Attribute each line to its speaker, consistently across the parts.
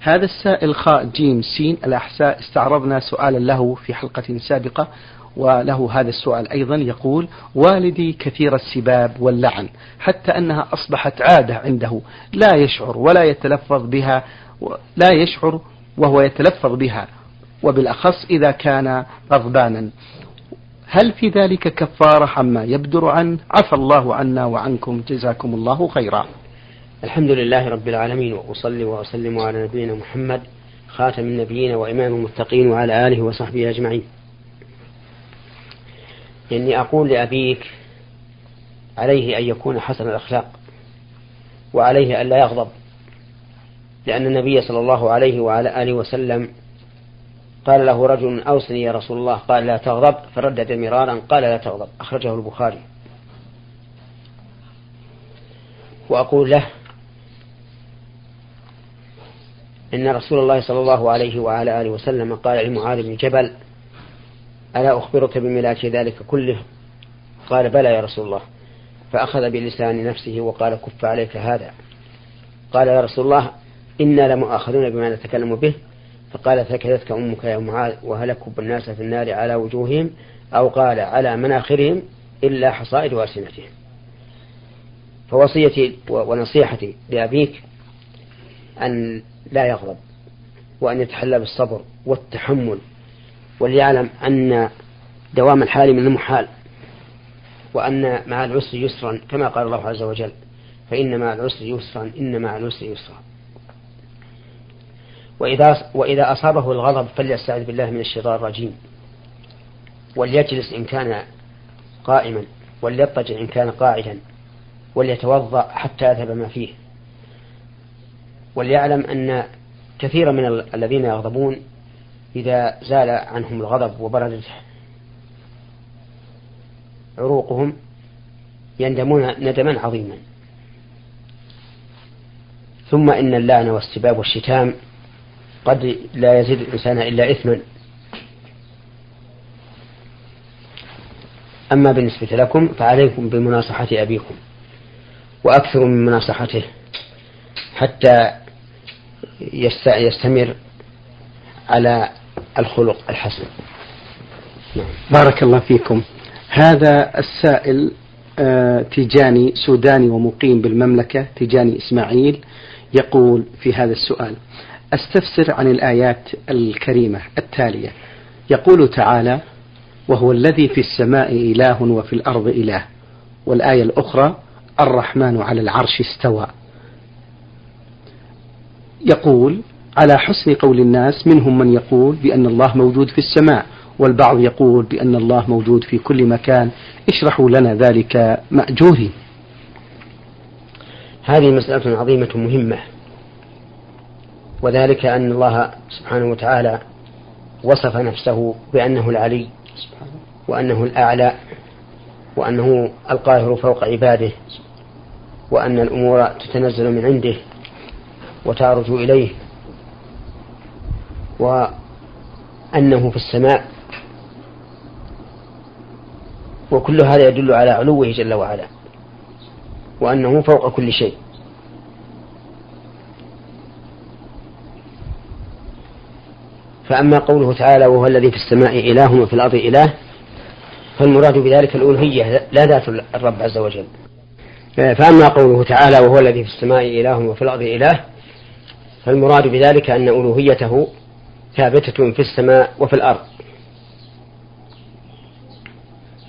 Speaker 1: هذا السائل خاء جيم سين الأحساء استعرضنا سؤالا له في حلقة سابقة وله هذا السؤال أيضا يقول والدي كثير السباب واللعن حتى أنها أصبحت عادة عنده لا يشعر ولا يتلفظ بها لا يشعر وهو يتلفظ بها وبالأخص إذا كان غضبانا. هل في ذلك كفارة عما يبدر عنه؟ عفى الله عنا وعنكم جزاكم الله خيرا.
Speaker 2: الحمد لله رب العالمين وأصلي وأسلم على نبينا محمد خاتم النبيين وإمام المتقين وعلى آله وصحبه أجمعين. إني أقول لأبيك عليه أن يكون حسن الأخلاق وعليه أن لا يغضب لأن النبي صلى الله عليه وعلى آله وسلم قال له رجل أوصني يا رسول الله. قال لا تغضب. فردد مرارا قال لا تغضب. أخرجه البخاري. وأقول له إن رسول الله صلى الله عليه وعلى آله وسلم قال لمعاذ بن جبل ألا أخبرك بملاك ذلك كله؟ قال بلى يا رسول الله. فأخذ بلسان نفسه وقال كف عليك هذا. قال يا رسول الله إنا لمؤاخذون بما نتكلم به. فقال ثكلتك أمك يا معاذ؟ وهلكوا الناس في النار على وجوههم أو قال على مناخرهم إلا حصائد ألسنتهم فوصيتي ونصيحتي لأبيك أن لا يغضب وأن يتحلى بالصبر والتحمل وليعلم أن دوام الحال من المحال وأن مع العسر يسرا كما قال الله عز وجل فإن مع العسر يسرا إن مع العسر يسرا. وإذا وإذا أصابه الغضب فليستعذ بالله من الشيطان الرجيم. وليجلس إن كان قائما وليضطجع إن كان قاعدا وليتوضأ حتى يذهب ما فيه. وليعلم أن كثيرا من الذين يغضبون إذا زال عنهم الغضب وبردت عروقهم يندمون ندما عظيما. ثم إن اللعن والسباب والشتام قد لا يزيد الإنسان إلا إثما أما بالنسبة لكم فعليكم بمناصحة أبيكم وأكثروا من مناصحته حتى يستمر على الخلق الحسن.
Speaker 1: نعم. بارك الله فيكم. هذا السائل آه، تيجاني سوداني ومقيم بالمملكة تيجاني إسماعيل يقول في هذا السؤال أستفسر عن الآيات الكريمة التالية. يقول تعالى وهو الذي في السماء إله وفي الأرض إله والآية الأخرى الرحمن على العرش استوى. يقول على حسن قول الناس؟ منهم من يقول بأن الله موجود في السماء والبعض يقول بأن الله موجود في كل مكان. اشرحوا لنا ذلك مأجورين.
Speaker 2: هذه مسألة عظيمة مهمة وذلك أن الله سبحانه وتعالى وصف نفسه بأنه العلي وأنه الأعلى وأنه القاهر فوق عباده وأن الأمور تتنزل من عنده. وتعرج إليه وأنه في السماء. وكل هذا يدل على علوه جل وعلا وأنه فوق كل شيء. فأما قوله تعالى وهو الذي في السماء إله وفي الأرض إله فالمراد بذلك الألوهية لا ذات الرب عز وجل. فأما قوله تعالى وهو الذي في السماء إله وفي الأرض إله فالمراد بذلك أن ألوهيته ثابتة في السماء وفي الأرض.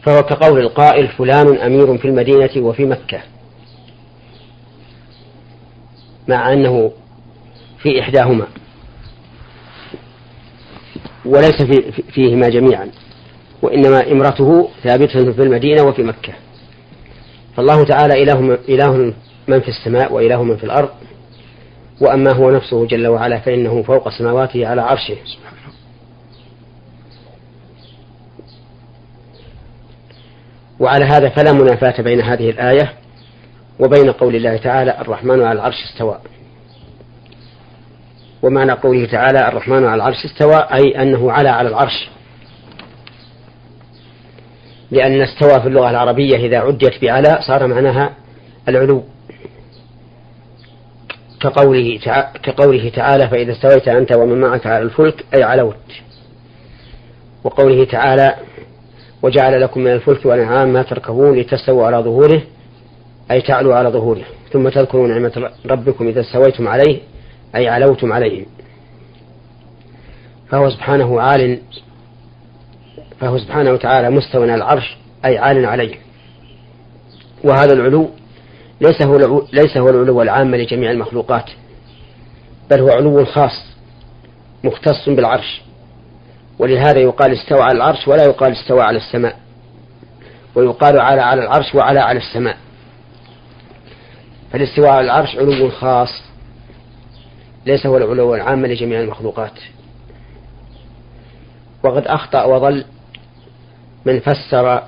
Speaker 2: فهو كقول القائل فلان أمير في المدينة وفي مكة. مع أنه في إحداهما. وليس في فيهما جميعا. وإنما إمرته ثابتة في المدينة وفي مكة. فالله تعالى إله, من في السماء وإله من في الأرض. وأما هو نفسه جل وعلا فإنه فوق سماواته على عرشه. وعلى هذا فلا منافاة بين هذه الآية وبين قول الله تعالى الرحمن على العرش استوى. ومعنى قوله تعالى الرحمن على العرش استوى أي أنه على على العرش. لأن استوى في اللغة العربية إذا عدت بعلى صار معناها العلو. كقوله كقوله تعالى فإذا استويت أنت ومن معك على الفلك أي علوت وقوله تعالى وجعل لكم من الفلك والأنعام ما تركبون لتستووا على ظهوره أي تعلوا على ظهوره. ثم تذكروا نعمة ربكم إذا استويتم عليه أي علوتم عليه. فهو سبحانه عال فهو سبحانه وتعالى مستوى العرش أي عال عليه. وهذا العلو ليس هو ليس هو العلو العام لجميع المخلوقات بل هو علو خاص مختص بالعرش. ولهذا يقال استوى على العرش ولا يقال استوى على السماء. ويقال على على العرش وعلى على السماء. فالاستواء على العرش علو خاص ليس هو العلو العام لجميع المخلوقات. وقد أخطأ وظل من فسر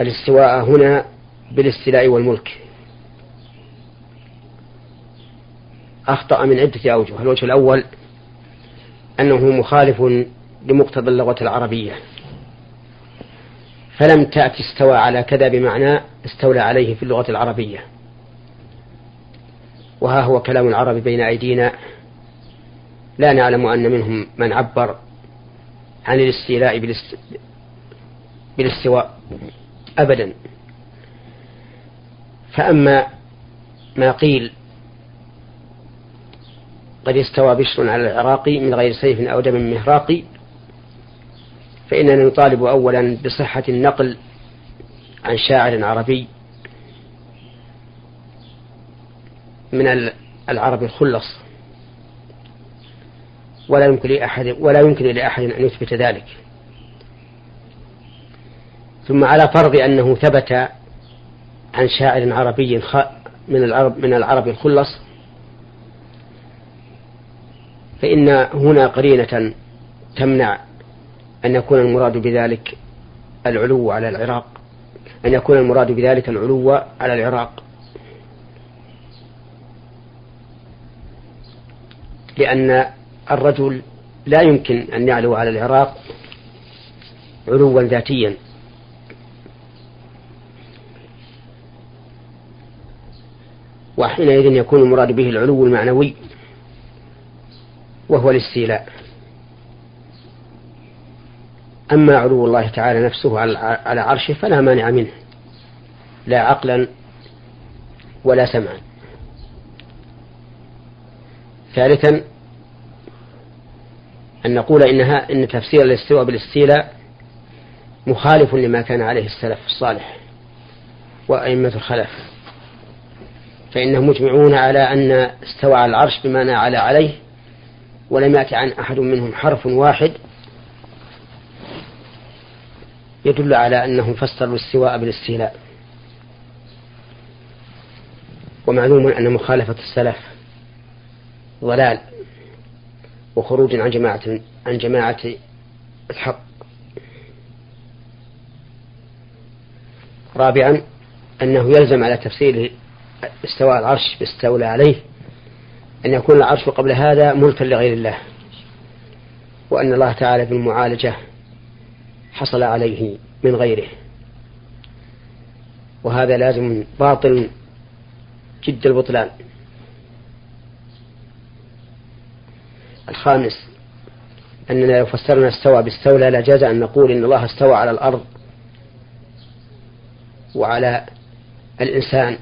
Speaker 2: الاستواء هنا بالاستيلاء والملك. أخطأ من عدة أوجه. الوجه الأول أنه مخالف لمقتضى اللغة العربية. فلم تأتي استوى على كذا بمعنى استولى عليه في اللغة العربية. وها هو كلام العرب بين أيدينا. لا نعلم أن منهم من عبر عن الاستيلاء بالاستواء أبدا. فأما ما قيل قد استوى بشر على العراق من غير سيف أو دم مهراق فإننا نطالب أولا بصحة النقل عن شاعر عربي من العرب الخلص. ولا يمكن لأحد ولا يمكن لأحد أن يثبت ذلك. ثم على فرض أنه ثبت عن شاعر عربي من العرب من العرب الخلص. فإن هنا قرينة تمنع أن يكون المراد بذلك العلو على العراق. أن يكون المراد بذلك العلو على العراق. لأن الرجل لا يمكن أن يعلو على العراق علوا ذاتيا. وحينئذ يكون المراد به العلو المعنوي وهو الاستيلاء. أما علو الله تعالى نفسه على عرشه فلا مانع منه. لا عقلا ولا سمعا. ثالثا أن نقول إنها إن تفسير الاستواء بالاستيلاء مخالف لما كان عليه السلف الصالح وأئمة الخلف. فإنهم مجمعون على أن استوى على العرش بمعنى على عليه ولم يأتي عن أحد منهم حرف واحد. يدل على أنهم فسروا الاستواء بالاستيلاء. ومعلوم أن مخالفة السلف ضلال وخروج عن جماعة عن جماعة الحق. رابعا أنه يلزم على تفسير استواء العرش استولى عليه. أن يكون العرش قبل هذا ملكا لغير الله. وأن الله تعالى بالمعالجة حصل عليه من غيره. وهذا لازم باطل جد البطلان. الخامس أننا لو فسرنا استوى باستولى لجاز أن نقول إن الله استوى على الأرض وعلى الإنسان.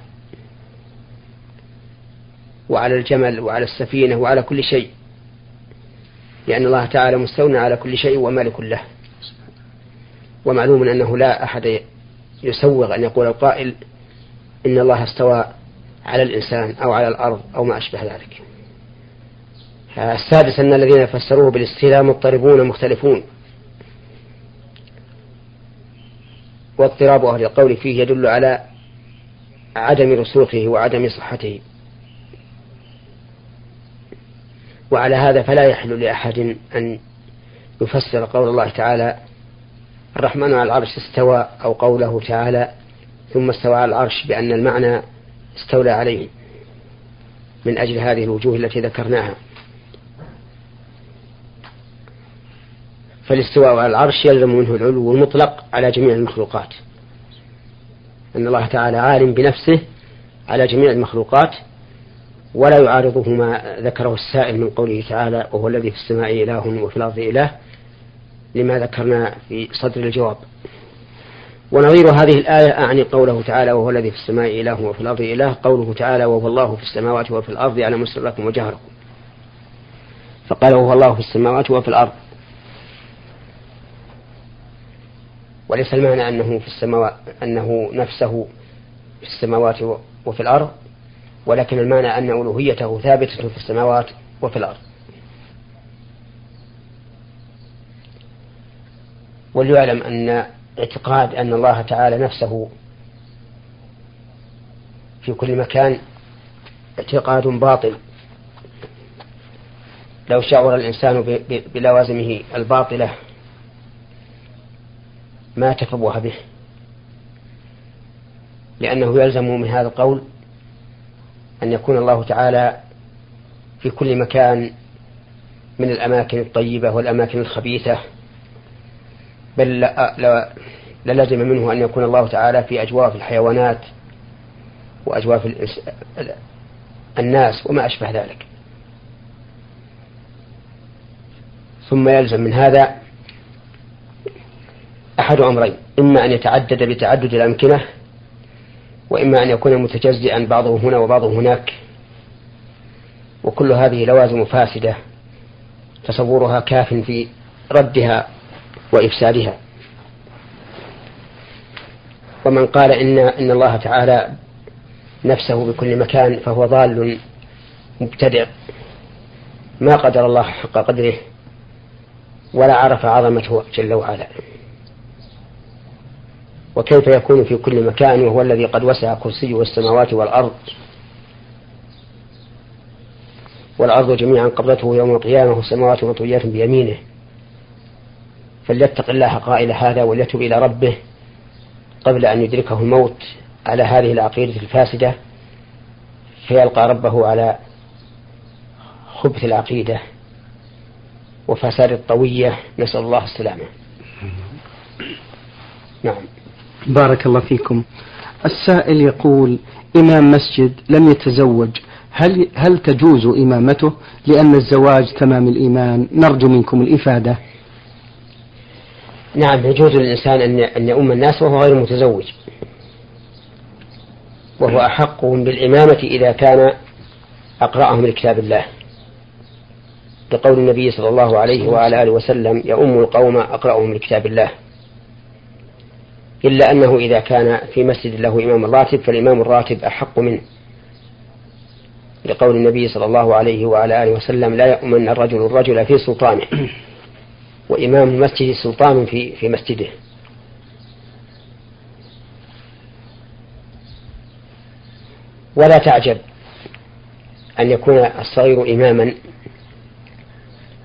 Speaker 2: وعلى الجمل وعلى السفينة وعلى كل شيء. لأن الله تعالى مستولى على كل شيء ومالك له. ومعلوم أنه لا أحد يسوغ أن يقول القائل إن الله استوى على الإنسان أو على الأرض أو ما أشبه ذلك. السادس أن الذين فسروه بالاستيلاء مضطربون مختلفون. واضطراب أهل القول فيه يدل على عدم رسوخه وعدم صحته. وعلى هذا فلا يحل لأحد أن يفسر قول الله تعالى الرحمن على العرش استوى أو قوله تعالى ثم استوى على العرش بأن المعنى استولى عليه من أجل هذه الوجوه التي ذكرناها. فالاستواء على العرش يلزم منه العلو المطلق على جميع المخلوقات. أن الله تعالى عالم بنفسه على جميع المخلوقات ولا يعارضه ما ذكره السائل من قوله تعالى وهو الذي في السماء إله وفي الأرض إله لما ذكرنا في صدر الجواب. ونظير هذه الآية أعني قوله تعالى وهو الذي في السماء إله وفي الأرض إله قوله تعالى وهو الله في السماوات وفي الأرض يعلم سركم وجهركم. فقال وهو الله في السماوات وفي الأرض. وليس المعنى أنه في السماوات أنه نفسه في السماوات وفي الأرض. ولكن المعنى أن ألوهيته ثابتة في السماوات وفي الأرض. وليعلم أن اعتقاد أن الله تعالى نفسه في كل مكان اعتقاد باطل. لو شعر الإنسان بلوازمه الباطلة ما تفوه به لأنه يلزم من هذا القول أن يكون الله تعالى في كل مكان من الأماكن الطيبة والأماكن الخبيثة. بل للزم منه أن يكون الله تعالى في أجواف الحيوانات وأجواف الناس وما أشبه ذلك. ثم يلزم من هذا أحد أمرين. إما أن يتعدد بتعدد الأمكنة وإما أن يكون متجزئا بعضه هنا وبعضه هناك. وكل هذه لوازم فاسدة تصورها كاف في ردها وإفسادها. ومن قال إن إن الله تعالى نفسه بكل مكان فهو ضال مبتدع. ما قدر الله حق قدره ولا عرف عظمته جل وعلا. وكيف يكون في كل مكان وهو الذي قد وسع كرسيه السماوات والأرض. والأرض جميعا قبضته يوم القيامة والسماوات مطويات بيمينه. فليتق الله قائل هذا وليتب إلى ربه قبل أن يدركه الموت على هذه العقيدة الفاسدة. فيلقى ربه على خبث العقيدة وفساد الطوية. نسأل الله السلامة.
Speaker 1: نعم. بارك الله فيكم. السائل يقول إمام مسجد لم يتزوج هل هل تجوز إمامته؟ لأن الزواج تمام الإيمان نرجو منكم الإفادة.
Speaker 2: نعم يجوز للإنسان أن أن يؤم الناس وهو غير متزوج. وهو أحقهم بالإمامة إذا كان أقرأهم لكتاب الله. لقول النبي صلى الله عليه وعلى آله وسلم يؤم القوم أقرأهم لكتاب الله. إلا أنه إذا كان في مسجد له إمام راتب فالإمام الراتب أحق منه. لقول النبي صلى الله عليه وعلى آله وسلم لا يؤمن الرجل الرجل في سلطانه. وإمام المسجد سلطان في في مسجده. ولا تعجب أن يكون الصغير إماما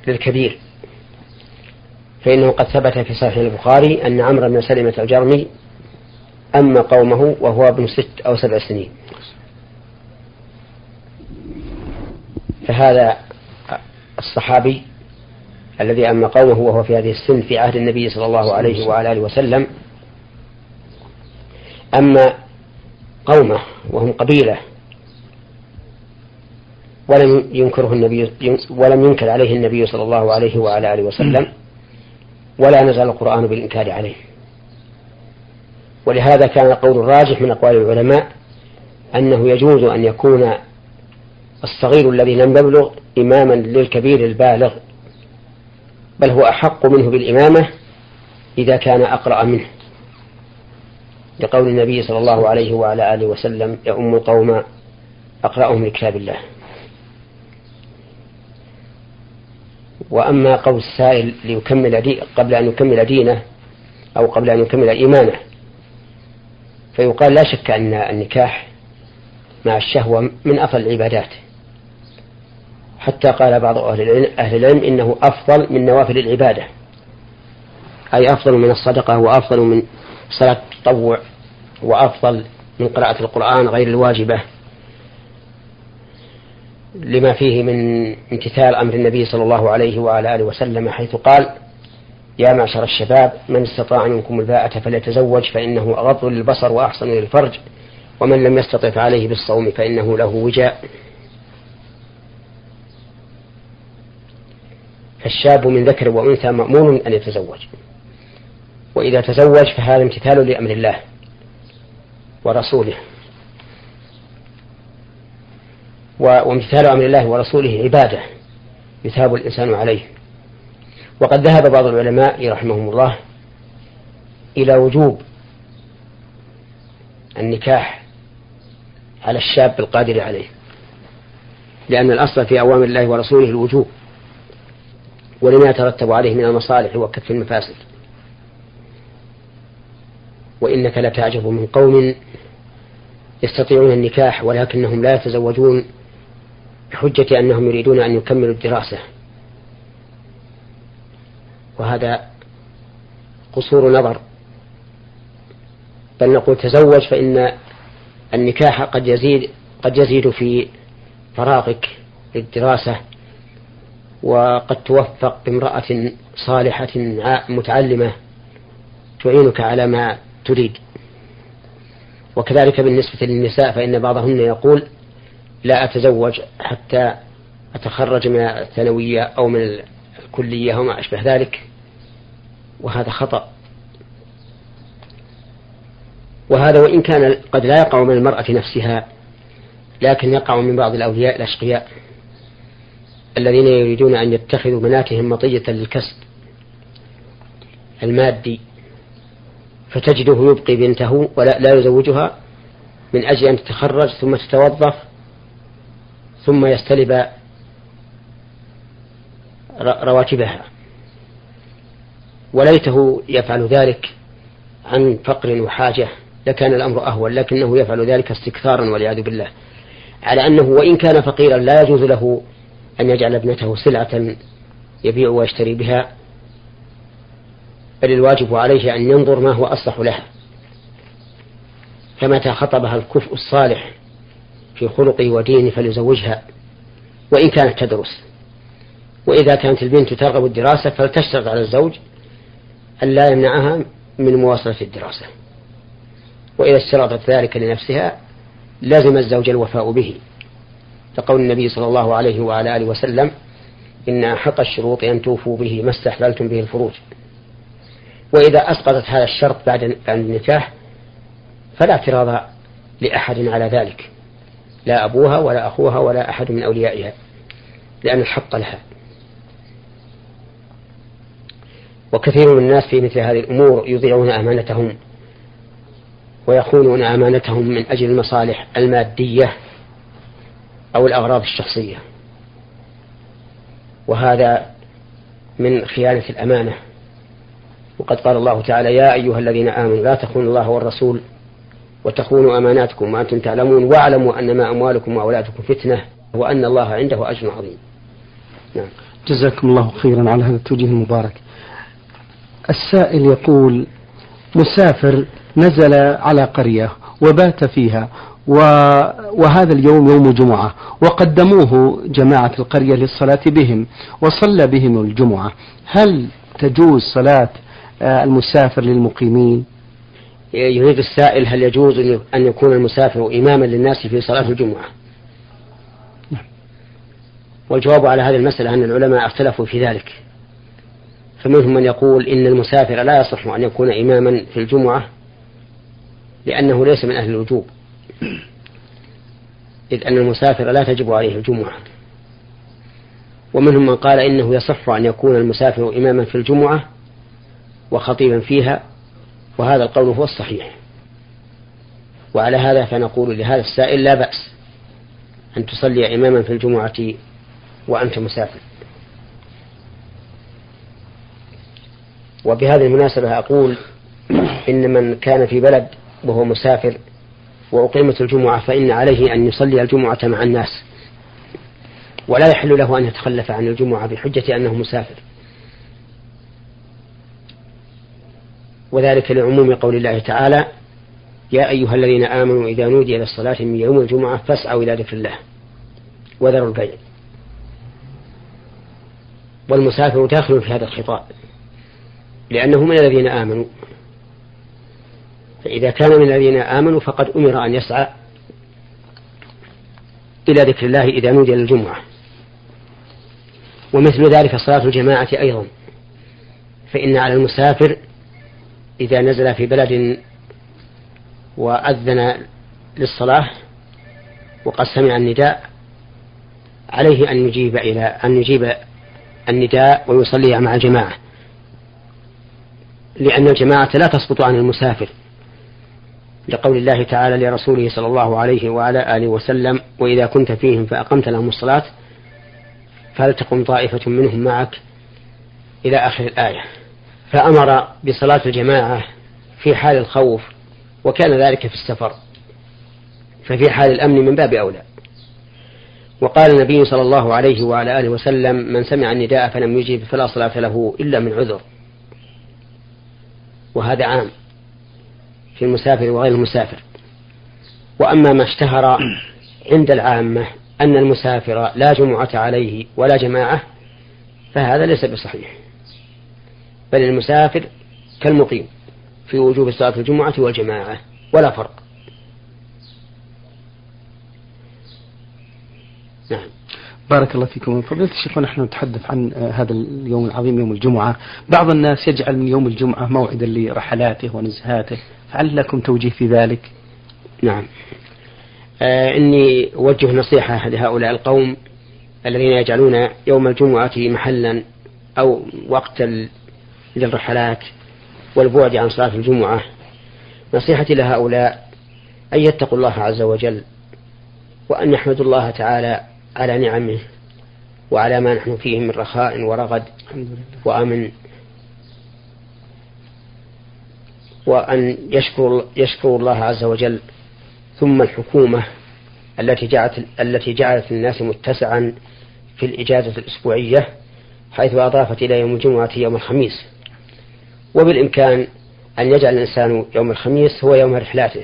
Speaker 2: للكبير. فإنه قد ثبت في صحيح البخاري أن عمرو بن سلمة الجرمي أما قومه وهو ابن ست أو سبع سنين. فهذا الصحابي الذي أما قومه وهو في هذه السن في عهد النبي صلى الله عليه وعلى آله وسلم أما قومه وهم قبيلة ولم ينكره النبي ولم ينكر عليه النبي صلى الله عليه وعلى آله وسلم. ولا نزل القرآن بالإنكار عليه. ولهذا كان القول الراجح من أقوال العلماء أنه يجوز أن يكون الصغير الذي لم يبلغ إماما للكبير البالغ بل هو أحق منه بالإمامة إذا كان أقرأ منه. لقول النبي صلى الله عليه وعلى آله وسلم يؤم القوم أقرأهم لكتاب الله. وأما قول السائل ليكمل دي قبل أن يكمل دينه أو قبل أن يكمل إيمانه فيقال لا شك أن النكاح مع الشهوة من أفضل العبادات. حتى قال بعض أهل العلم إنه أفضل من نوافل العبادة أي أفضل من الصدقة وأفضل من صلاة التطوع وأفضل من قراءة القرآن غير الواجبة. لما فيه من امتثال أمر النبي صلى الله عليه وعلى آله وسلم حيث قال يا معشر الشباب من استطاع منكم الباءة فليتزوج فإنه أغض للبصر وأحسن للفرج ومن لم يستطع فعليه بالصوم فإنه له وجاء. فالشاب من ذكر وأنثى مأمور أن يتزوج وإذا تزوج فهذا امتثال لأمر الله ورسوله. وامتثال أمر الله ورسوله عبادة يثاب الإنسان عليه. وقد ذهب بعض العلماء رحمهم الله إلى وجوب النكاح على الشاب القادر عليه لأن الأصل في أوامر الله ورسوله الوجوب ولما يترتب عليه من المصالح وكف المفاسد. وإنك لتعجب من قوم يستطيعون النكاح ولكنهم لا يتزوجون بحجة أنهم يريدون أن يكملوا الدراسة. وهذا قصور نظر. بل نقول تزوج فإن النكاح قد يزيد قد يزيد في فراغك للدراسة وقد توفق بامرأة صالحة متعلمة تعينك على ما تريد. وكذلك بالنسبة للنساء فإن بعضهن يقول لا أتزوج حتى أتخرج من الثانوية أو من الكلية أو ما أشبه ذلك. وهذا خطأ. وهذا وإن كان قد لا يقع من المرأة نفسها لكن يقع من بعض الأولياء الأشقياء الذين يريدون أن يتخذوا بناتهم مطية للكسب المادي. فتجده يبقي بنته ولا لا يزوجها من أجل أن تتخرج ثم تتوظف ثم يستلب رواتبها. وليته يفعل ذلك عن فقر وحاجة لكان الأمر أهون لكنه يفعل ذلك استكثارا والعياذ بالله. على أنه وإن كان فقيرا لا يجوز له أن يجعل ابنته سلعة يبيع ويشتري بها بل الواجب عليه أن ينظر ما هو أصلح لها فمتى خطبها الكفء الصالح في خلقه ودينه فليزوجها وإن كانت تدرس. وإذا كانت البنت ترغب الدراسة فلتشترط على الزوج أن لا يمنعها من مواصلة الدراسة. وإذا اشترطت ذلك لنفسها لازم الزوج الوفاء به. لقول النبي صلى الله عليه وعلى آله وسلم إن أحق الشروط أن توفوا به ما استحللتم به الفروج. وإذا أسقطت هذا الشرط بعد النكاح فلا اعتراض لأحد على ذلك. لا أبوها ولا أخوها ولا أحد من أوليائها لأن الحق لها. وكثير من الناس في مثل هذه الأمور يضيعون أمانتهم ويخونون أمانتهم من أجل المصالح المادية أو الأغراض الشخصية. وهذا من خيانة الأمانة. وقد قال الله تعالى يا أيها الذين آمنوا لا تخونوا الله والرسول وتخونوا أماناتكم وأنتم تعلمون واعلموا أنما أموالكم وأولادكم فتنة وأن الله عنده أجر عظيم.
Speaker 1: نعم. جزاكم الله خيرا على هذا التوجيه المبارك. السائل يقول مسافر نزل على قرية وبات فيها وهذا اليوم يوم جمعة وقدموه جماعة القرية للصلاة بهم وصلى بهم الجمعة. هل تجوز صلاة آه، المسافر للمقيمين؟
Speaker 2: يريد السائل هل يجوز أن يكون المسافر إماما للناس في صلاة الجمعة؟ نعم. والجواب على هذه المسألة أن العلماء اختلفوا في ذلك. فمنهم من يقول إن المسافر لا يصح أن يكون إماما في الجمعة لأنه ليس من أهل الوجوب إذ أن المسافر لا تجب عليه الجمعة. ومنهم من قال إنه يصح أن يكون المسافر إماما في الجمعة وخطيبا فيها وهذا القول هو الصحيح. وعلى هذا فنقول لهذا السائل لا بأس أن تصلي إماما في الجمعة وأنت مسافر. وبهذه المناسبة أقول إن من كان في بلد وهو مسافر وأقيمت الجمعة فإن عليه أن يصلي الجمعة مع الناس. ولا يحل له أن يتخلف عن الجمعة بحجة أنه مسافر. وذلك لعموم قول الله تعالى يا أيها الذين آمنوا إذا نودي إلى الصلاة من يوم الجمعة فاسعوا إلى ذكر الله وذروا البيع. والمسافر داخل في هذا الخطاب لأنه من الذين آمنوا. فإذا كان من الذين آمنوا فقد أمر أن يسعى إلى ذكر الله إذا نودي للجمعة ومثل ذلك صلاة الجماعة أيضا. فإن على المسافر إذا نزل في بلد وأذن للصلاة وقد سمع النداء عليه أن يجيب إلى أن يجيب النداء ويصلي مع الجماعة. لأن الجماعة لا تسقط عن المسافر. لقول الله تعالى لرسوله صلى الله عليه وعلى آله وسلم وإذا كنت فيهم فأقمت لهم الصلاة فلتقم طائفة منهم معك إلى آخر الآية؟ فأمر بصلاة الجماعة في حال الخوف وكان ذلك في السفر ففي حال الأمن من باب أولى. وقال النبي صلى الله عليه وعلى آله وسلم من سمع النداء فلم يجب فلا صلاة له إلا من عذر. وهذا عام في المسافر وغير المسافر. وأما ما اشتهر عند العامة أن المسافر لا جمعة عليه ولا جماعة فهذا ليس بصحيح. بل المسافر كالمقيم في وجوب صلاة الجمعة والجماعة ولا فرق.
Speaker 1: نعم. بارك الله فيكم. فضيلة الشيخ ونحن نتحدث عن هذا اليوم العظيم يوم الجمعة. بعض الناس يجعل من يوم الجمعة موعدا لرحلاته ونزهاته. فهل لكم توجيه في ذلك؟
Speaker 2: نعم. آه إني أوجه نصيحة لهؤلاء القوم الذين يجعلون يوم الجمعة محلا أو وقتا للرحلات والبعد عن صلاة الجمعة. نصيحتي لهؤلاء أن يتقوا الله عز وجل وأن يحمدوا الله تعالى على نعمه وعلى ما نحن فيه من رخاء ورغد وأمن. وأن يشكروا يشكروا الله عز وجل. ثم الحكومة التي جعلت التي جعلت الناس متسعا في الإجازة الأسبوعية حيث أضافت إلى يوم الجمعة يوم الخميس. وبالإمكان أن يجعل الإنسان يوم الخميس هو يوم رحلاته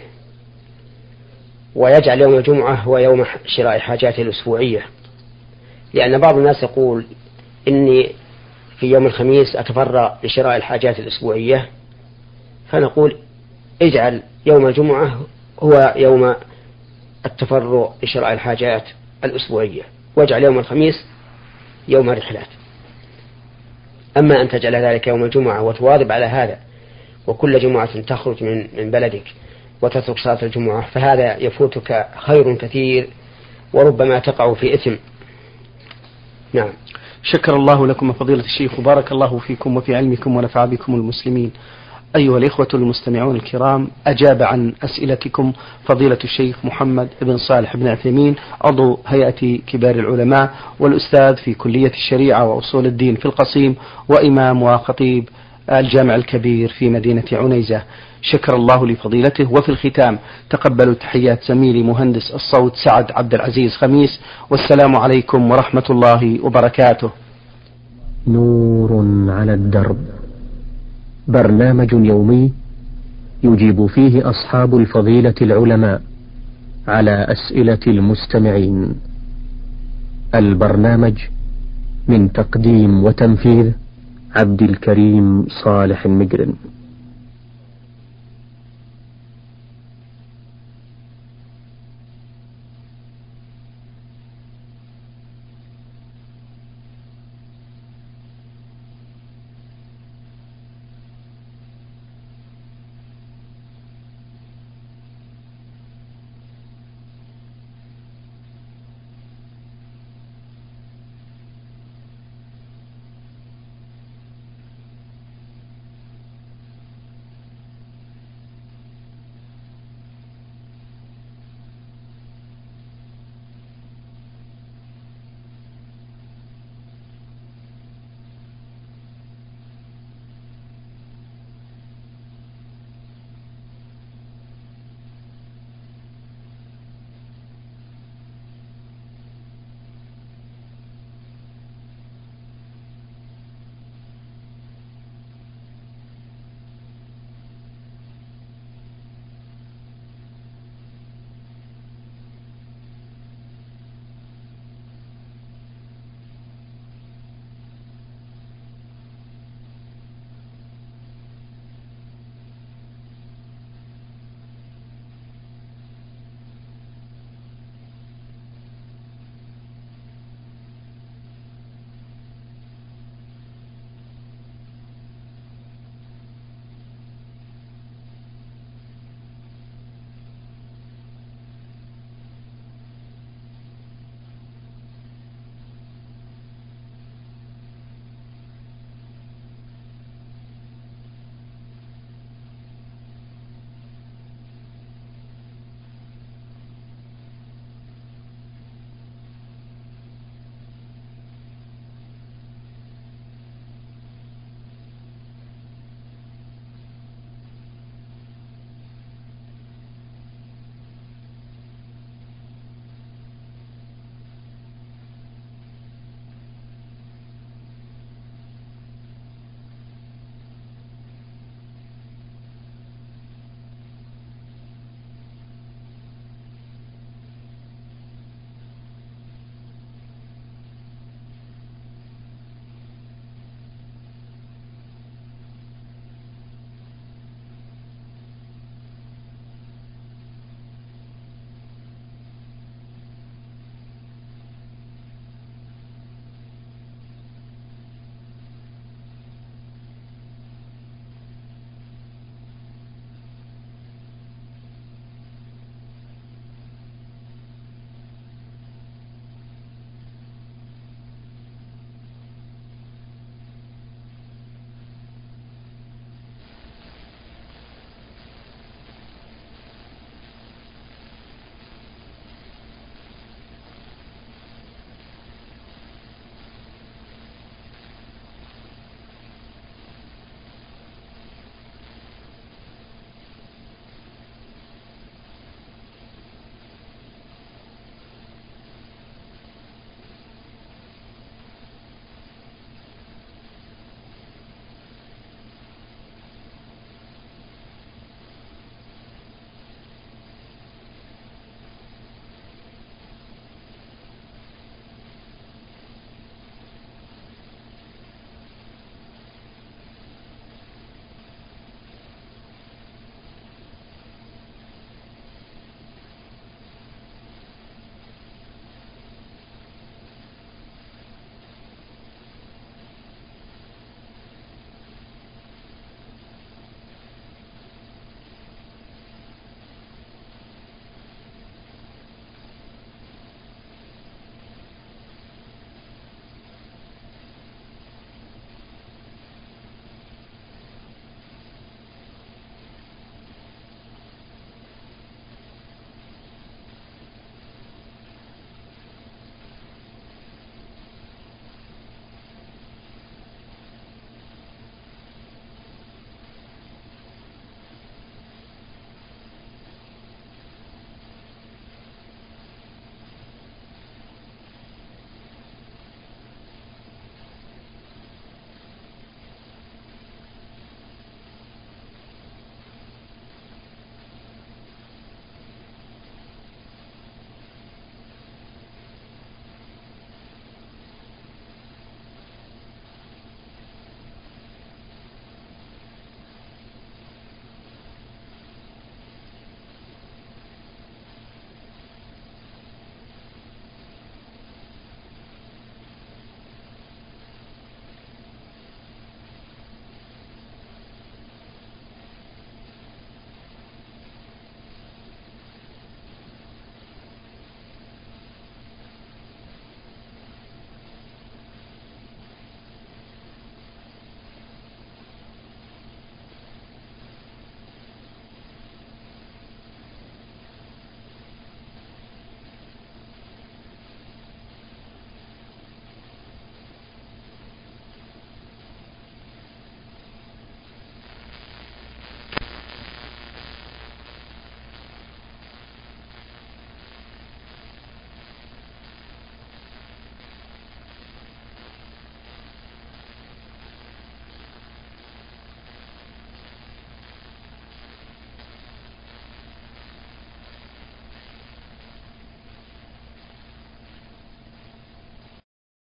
Speaker 2: ويجعل يوم الجمعة هو يوم شراء حاجاته الأسبوعية. لأن بعض الناس يقول إني في يوم الخميس أتفرغ لشراء الحاجات الأسبوعية فنقول اجعل يوم الجمعة هو يوم التفرغ لشراء الحاجات الأسبوعية واجعل يوم الخميس يوم الرحلات أما أن تجعل ذلك يوم الجمعة وتواظب على هذا وكل جمعة تخرج من من بلدك وتترك صلاة الجمعة فهذا يفوتك خير كثير وربما تقع في إثم. نعم.
Speaker 1: شكر الله لكم فضيلة الشيخ وبارك الله فيكم وفي علمكم ونفع بكم المسلمين. أيها الإخوة المستمعون الكرام أجاب عن أسئلتكم فضيلة الشيخ محمد بن صالح بن عثيمين عضو هيئة كبار العلماء والأستاذ في كلية الشريعة وأصول الدين في القصيم وإمام وخطيب الجامع الكبير في مدينة عنيزة. شكر الله لفضيلته. وفي الختام تقبلوا تحيات زميلي مهندس الصوت سعد عبد العزيز خميس والسلام عليكم ورحمة الله وبركاته.
Speaker 3: نور على الدرب. برنامج يومي يجيب فيه أصحاب الفضيلة العلماء على أسئلة المستمعين. البرنامج من تقديم وتنفيذ عبد الكريم صالح المجرم